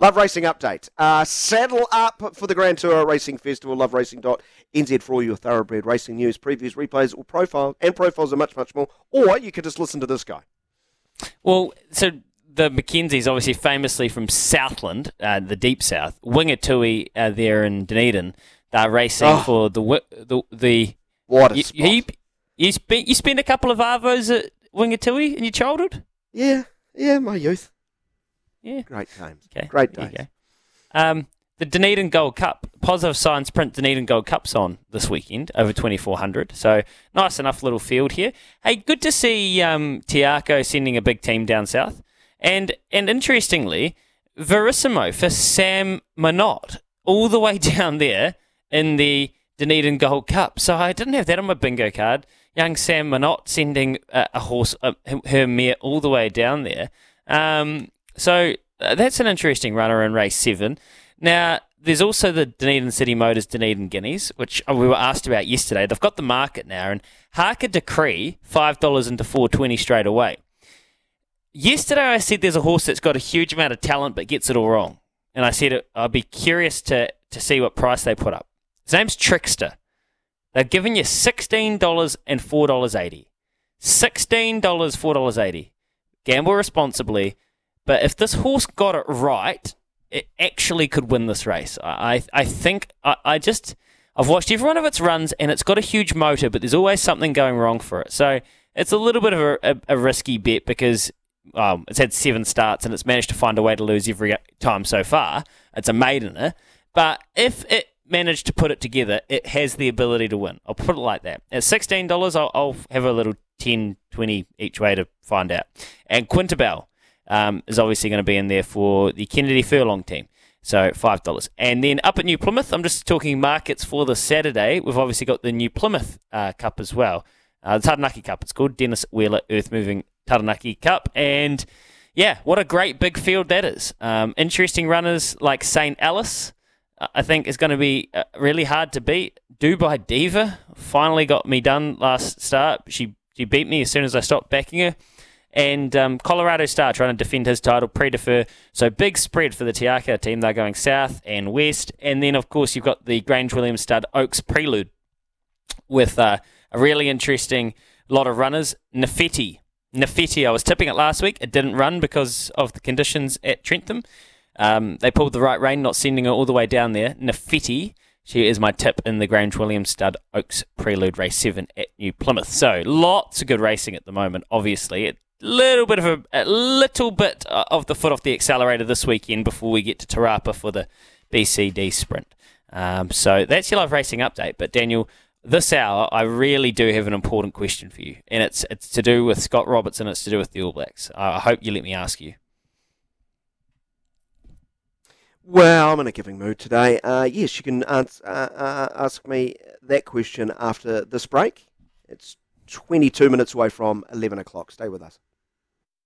Love Racing update. Uh, saddle up for the Grand Tour Racing Festival. LoveRacing.nz for all your thoroughbred racing news, previews, replays, or profiles, and profiles and much, much more. Or you could just listen to this guy. Well, so the Mackenzies, obviously famously from Southland, uh, the deep south. Wingatui uh, there in Dunedin, they're racing Oh. for the the the. What a You, spot. you, you spent you spent a couple of arvos at Wingatui in your childhood. Yeah, yeah, my youth. Yeah. Great times. Okay. Great there days. Um, the Dunedin Gold Cup, positive signs print Dunedin Gold Cup's on this weekend over 2400. So nice enough little field here. Hey, good to see um, Te Akau sending a big team down south. And and interestingly, Verissimo for Sam Minot all the way down there in the Dunedin Gold Cup. So I didn't have that on my bingo card. Young Sam Minot sending a, a horse, uh, her mare, all the way down there. Um, so uh, that's an interesting runner in race seven. Now, there's also the Dunedin City Motors Dunedin Guineas, which uh, we were asked about yesterday. They've got the market now, and Harker Decree five dollars into four twenty straight away. Yesterday, I said there's a horse that's got a huge amount of talent but gets it all wrong, and I said I'd be curious to to see what price they put up. His name's Trickster. They've given you sixteen dollars and four dollars eighty. Sixteen dollars, four dollars eighty. Gamble responsibly, but if this horse got it right, it actually could win this race. I I, think I, I just I've watched every one of its runs and it's got a huge motor, but there's always something going wrong for it. So it's a little bit of a, a, a risky bet because um, it's had seven starts and it's managed to find a way to lose every time so far. It's a maidener, but if it managed to put it together, it has the ability to win. I'll put it like that. At $16, I'll, I'll have a little 10, 20 each way to find out. And Quintabel um, is obviously going to be in there for the Kennedy Furlong team. So $5. And then up at New Plymouth, I'm just talking markets for the Saturday. We've obviously got the New Plymouth uh, Cup as well. Uh, the Taranaki Cup, it's called Dennis Wheeler Earth Moving Taranaki Cup. And yeah, what a great big field that is. Um, interesting runners like St. Alice, uh, I think, is going to be uh, really hard to beat. Dubai Diva finally got me done last start. She, she beat me as soon as I stopped backing her. And um, Colorado Star trying to defend his title, pre-defer. So big spread for the Te Akau team. They're going south and west. And then, of course, you've got the Grange Williams stud Oaks Prelude with uh, a really interesting lot of runners. Nafetti. Nafetti, I was tipping it last week. It didn't run because of the conditions at Trentham. Um, they pulled the right rein, not sending her all the way down there. Nafetti, she is my tip in the Grange Williams stud Oaks Prelude Race 7 at New Plymouth. So lots of good racing at the moment, obviously. A little bit of a, a little bit uh, of the foot off the accelerator this weekend before we get to Te Rapa for the BCD sprint. Um, so that's your live racing update. But Daniel, this hour, I really do have an important question for you, and it's it's to do with Scott Robertson. It's to do with the All Blacks. I hope you let me ask you. Well, I'm in a giving mood today. Uh, yes, you can uh, uh, ask me that question after this break. It's 22 minutes away from 11 o'clock. Stay with us.